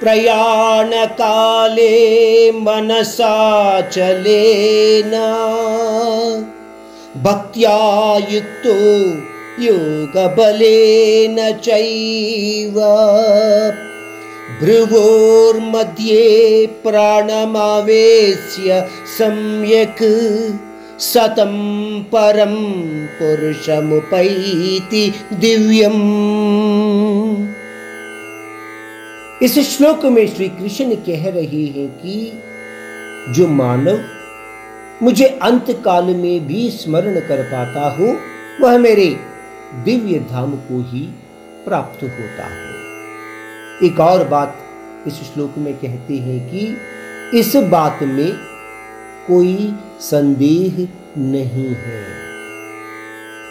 प्रयाणकाले मनसा चलेन। भक्त्या युक्तो योगबलेन चैव। भ्रुवोर्मध्ये प्राणमावेश्य सम्यक् सतं परं पुरुषमुपैति दिव्यम् इस श्लोक में श्री कृष्ण कह रहे हैं कि जो मानव मुझे अंत काल में भी स्मरण कर पाता हो, वह मेरे दिव्य धाम को ही प्राप्त होता है। एक और बात इस श्लोक में कहते हैं कि इस बात में कोई संदेह नहीं है।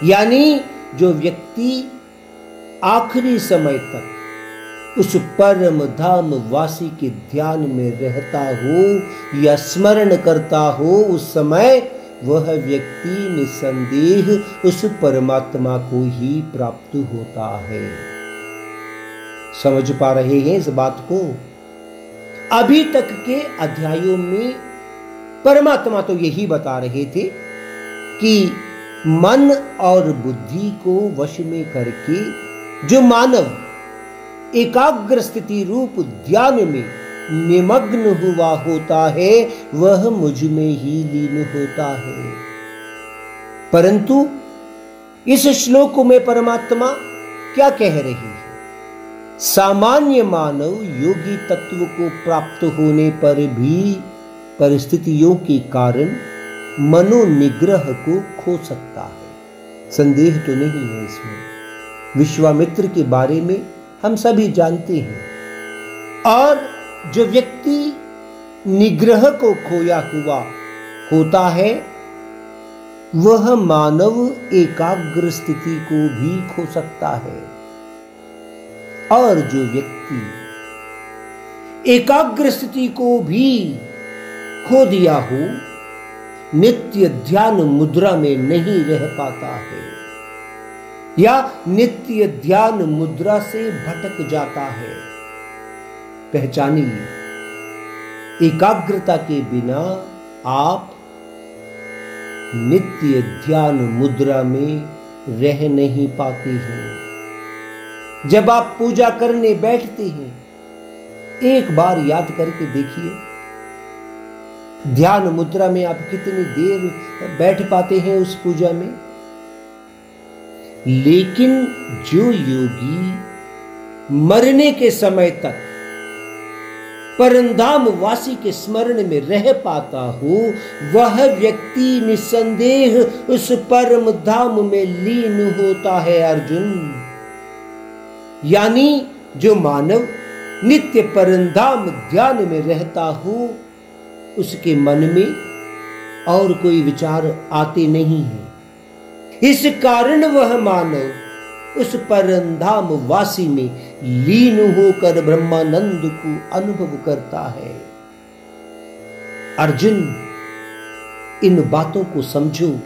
यानी जो व्यक्ति आखिरी समय तक उस परम धाम वासी के ध्यान में रहता हो, या स्मरण करता हो, उस समय वह व्यक्ति निसंदेह उस परमात्मा को ही प्राप्त होता है। समझ पा रहे हैं इस बात को? अभी तक के अध्यायों में परमात्मा तो यही बता रहे थे कि मन और बुद्धि को वश में करके जो मानव एकाग्र स्थिति रूप ध्यान में निमग्न हुआ होता है, वह मुझमें ही लीन होता है। परंतु इस श्लोक में परमात्मा क्या कह रही है? सामान्य मानव योगी तत्व को प्राप्त होने पर भी परिस्थितियों के कारण मनोनिग्रह को खो सकता है। संदेह तो नहीं है इसमें। विश्वामित्र के बारे में हम सभी जानते हैं। और जो व्यक्ति निग्रह को खोया हुआ होता है, वह मानव एकाग्र स्थिति को भी खो सकता है। और जो व्यक्ति एकाग्र स्थिति को भी खो दिया हो, नित्य ध्यान मुद्रा में नहीं रह पाता है। या नित्य ध्यान मुद्रा से भटक जाता है। पहचानिए, एकाग्रता के बिना आप नित्य ध्यान मुद्रा में रह नहीं पाते हैं। जब आप पूजा करने बैठते हैं, एक बार याद करके देखिए, ध्यान मुद्रा में आप कितनी देर बैठ पाते हैं उस पूजा में? लेकिन जो योगी मरने के समय तक परंधाम वासी के स्मरण में रह पाता हो, वह व्यक्ति निसंदेह उस परम धाम में लीन होता है अर्जुन। यानी जो मानव नित्य परंधाम ध्यान में रहता हो, उसके मन में और कोई विचार आते नहीं है। इस कारण वह मानव उस परंधाम वासी में लीन होकर ब्रह्मानंद को अनुभव करता है। अर्जुन, इन बातों को समझो।